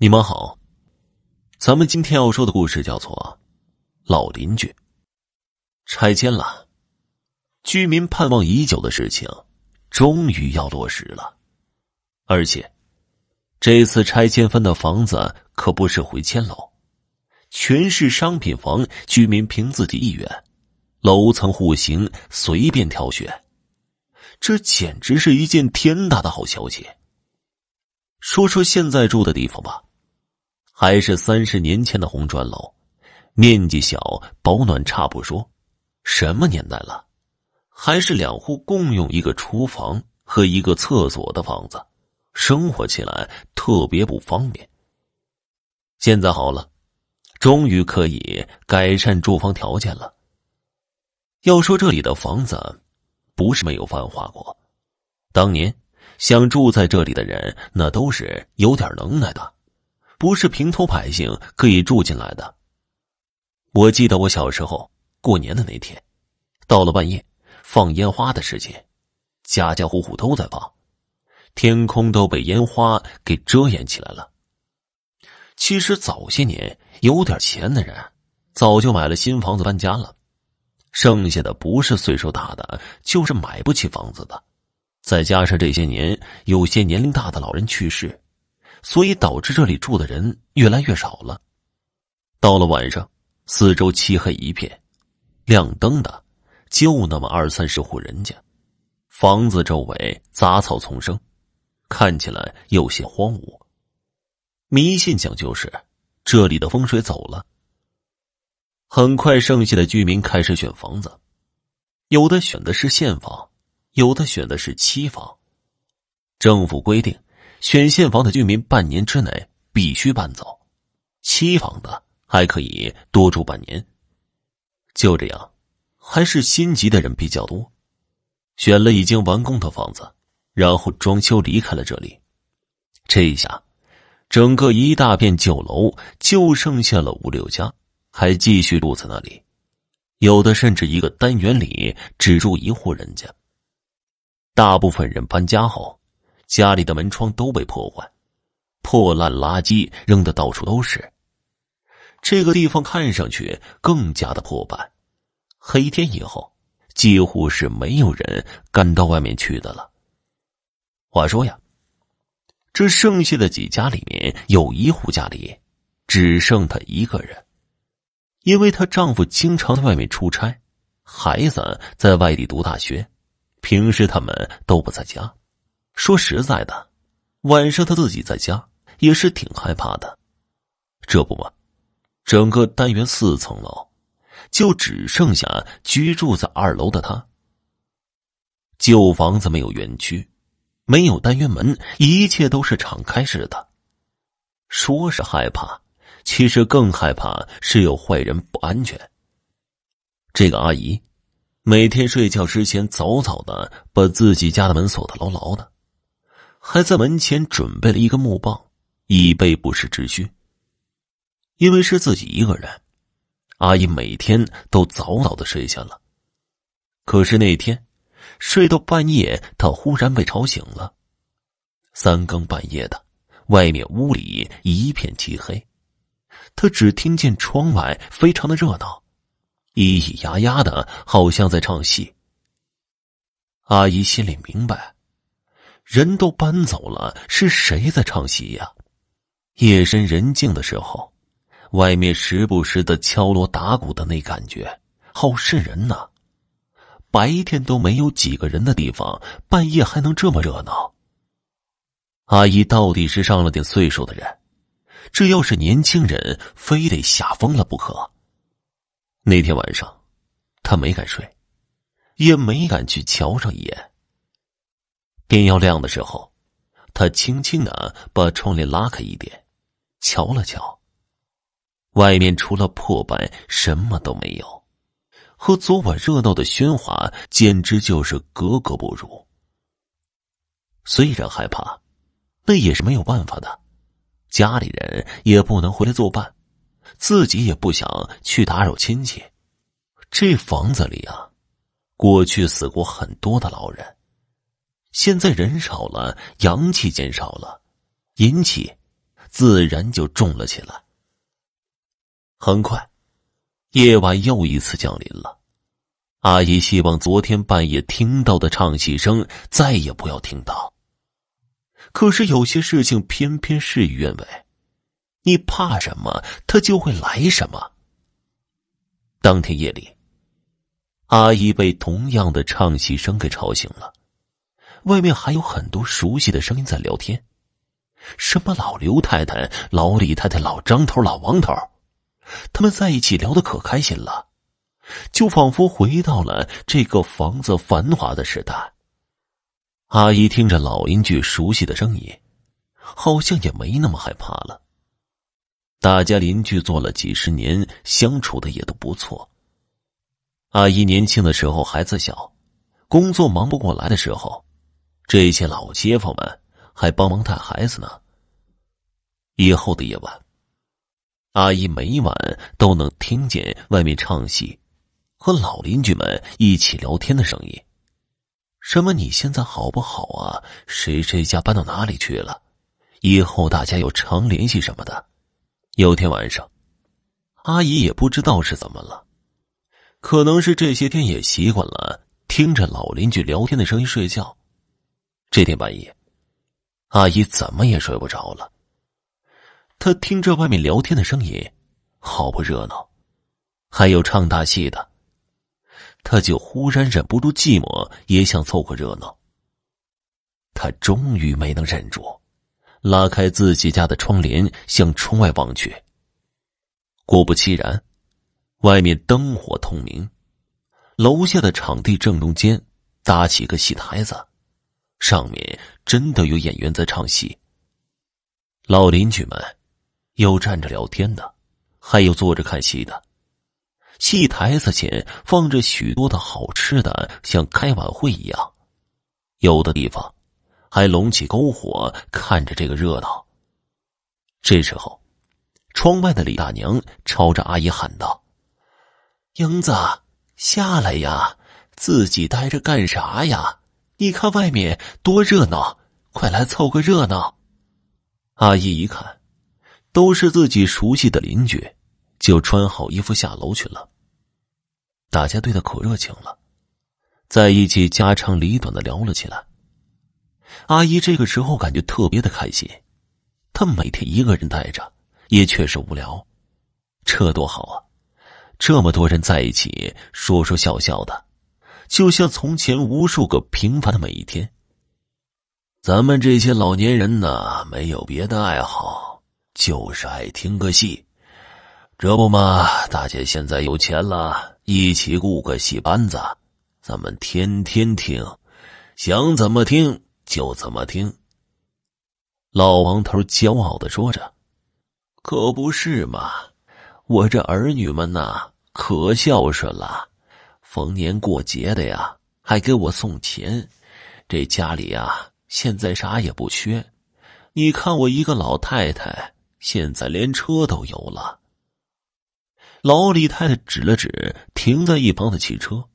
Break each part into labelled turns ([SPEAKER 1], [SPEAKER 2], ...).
[SPEAKER 1] 你们好，咱们今天要说的故事叫做《老邻居》。拆迁了，居民盼望已久的事情终于要落实了，而且这次拆迁分的房子可不是回迁楼，全是商品房，居民凭自己意愿，楼层户型随便挑选，这简直是一件天大的好消息。说说现在住的地方吧。还是三十年前的红砖楼，面积小，保暖差不说。什么年代了，还是两户共用一个厨房和一个厕所的房子，生活起来特别不方便。现在好了，终于可以改善住房条件了。要说这里的房子，不是没有繁华过，当年想住在这里的人，那都是有点能耐的。不是平头百姓可以住进来的。我记得我小时候过年的那天，到了半夜放烟花的时间，家家户户都在放，天空都被烟花给遮掩起来了。其实早些年有点钱的人，早就买了新房子搬家了，剩下的不是岁数大的，就是买不起房子的，再加上这些年有些年龄大的老人去世。所以导致这里住的人越来越少了。到了晚上，四周漆黑一片，亮灯的就那么二三十户人家，房子周围杂草丛生，看起来有些荒芜。迷信讲究是，这里的风水走了。很快，剩下的居民开始选房子，有的选的是现房，有的选的是期房。政府规定。选现房的居民半年之内必须搬走，期房的还可以多住半年。就这样，还是心急的人比较多，选了已经完工的房子，然后装修离开了这里。这一下，整个一大片旧楼就剩下了五六家，还继续住在那里，有的甚至一个单元里只住一户人家。大部分人搬家后。家里的门窗都被破坏，破烂垃圾扔的到处都是。这个地方看上去更加的破败。黑天以后，几乎是没有人敢到外面去的了。话说呀，这剩下的几家里面，有一户家里只剩她一个人，因为她丈夫经常在外面出差，孩子在外地读大学，平时他们都不在家。说实在的，晚上他自己在家也是挺害怕的。这不嘛，整个单元四层楼就只剩下居住在二楼的他。旧房子没有园区，没有单元门，一切都是敞开式的。说是害怕，其实更害怕是有坏人不安全。这个阿姨每天睡觉之前，早早的把自己家的门锁得牢牢的。还在门前准备了一个木棒，以备不时之需。因为是自己一个人，阿姨每天都早早的睡下了。可是那天，睡到半夜，她忽然被吵醒了。三更半夜的，外面屋里一片漆黑，她只听见窗外非常的热闹，咿咿呀呀的，好像在唱戏。阿姨心里明白。人都搬走了，是谁在唱戏呀？夜深人静的时候，外面时不时的敲锣打鼓的那感觉，好瘆人呐！白天都没有几个人的地方，半夜还能这么热闹。阿姨到底是上了点岁数的人，这要是年轻人，非得吓疯了不可。那天晚上，她没敢睡，也没敢去瞧上一眼。天要亮的时候，他轻轻的把窗帘拉开一点，瞧了瞧。外面除了破败，什么都没有，和昨晚热闹的喧哗简直就是格格不入。虽然害怕，那也是没有办法的，家里人也不能回来作伴，自己也不想去打扰亲戚。这房子里啊，过去死过很多的老人。现在人少了，阳气减少了，阴气自然就重了起来。很快，夜晚又一次降临了。阿姨希望昨天半夜听到的唱戏声再也不要听到。可是有些事情偏偏事与愿违，你怕什么，他就会来什么。当天夜里，阿姨被同样的唱戏声给吵醒了。外面还有很多熟悉的声音在聊天，什么老刘太太、老李太太、老张头、老王头，他们在一起聊得可开心了。就仿佛回到了这个房子繁华的时代。阿姨听着老邻居熟悉的声音，好像也没那么害怕了。大家邻居做了几十年，相处的也都不错。阿姨年轻的时候孩子小，工作忙不过来的时候，这些老街坊们还帮忙带孩子呢。以后的夜晚，阿姨每晚都能听见外面唱戏。和老邻居们一起聊天的声音，什么你现在好不好啊？谁谁家搬到哪里去了？以后大家有常联系什么的。有天晚上，阿姨也不知道是怎么了，可能是这些天也习惯了听着老邻居聊天的声音睡觉。这天半夜，阿姨怎么也睡不着了。她听着外面聊天的声音，好不热闹，还有唱大戏的。她就忽然忍不住寂寞，也想凑个热闹。她终于没能忍住，拉开自己家的窗帘，向窗外望去。果不其然，外面灯火通明，楼下的场地正中间搭起一个戏台子，上面真的有演员在唱戏。老邻居们有站着聊天的，还有坐着看戏的。戏台子前放着许多的好吃的，像开晚会一样。有的地方还拢起篝火，看着这个热闹。这时候，窗外的李大娘朝着阿姨喊道：“英子，下来呀！自己待着干啥呀？你看外面多热闹，快来凑个热闹。”阿姨一看，都是自己熟悉的邻居。就穿好衣服下楼去了。大家对他可热情了，在一起家长里短的聊了起来。阿姨这个时候感觉特别的开心，她每天一个人待着也确实无聊，这多好啊！这么多人在一起说说笑笑的，就像从前无数个平凡的每一天。咱们这些老年人呢，没有别的爱好，就是爱听个戏。这不嘛，大家现在有钱了，一起雇个戏班子，咱们天天听，想怎么听就怎么听。老王头骄傲的说着：“可不是嘛，我这儿女们呐，可孝顺了，逢年过节的呀，还给我送钱。这家里呀，现在啥也不缺。你看我一个老太太，现在连车都有了。”老李太太指了指停在一旁的汽车，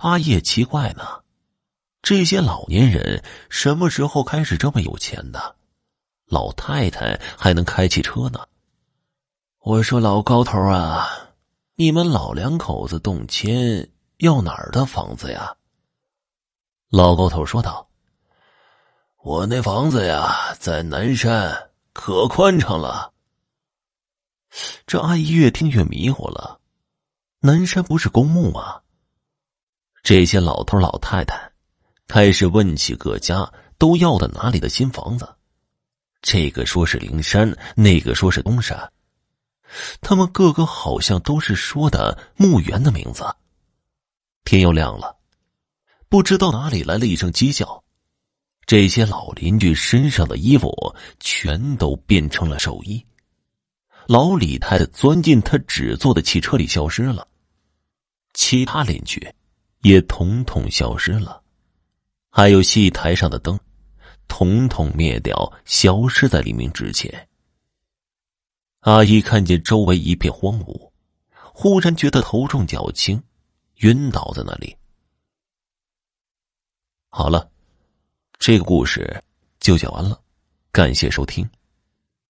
[SPEAKER 1] 阿叶奇怪呢，这些老年人什么时候开始这么有钱的？老太太还能开汽车呢？我说老高头啊，你们老两口子动迁要哪儿的房子呀？老高头说道：“我那房子呀，在南山，可宽敞了。”这阿姨越听越迷糊了，南山不是公墓吗？这些老头老太太开始问起各家都要的哪里的新房子，这个说是灵山，那个说是东山，他们个个好像都是说的墓园的名字。天又亮了，不知道哪里来了一声鸡叫，这些老邻居身上的衣服全都变成了寿衣。老李太太钻进他纸做的汽车里消失了，其他邻居也统统消失了，还有戏台上的灯，统统灭掉，消失在黎明之前。阿姨看见周围一片荒芜，忽然觉得头重脚轻，晕倒在那里。好了，这个故事就讲完了，感谢收听。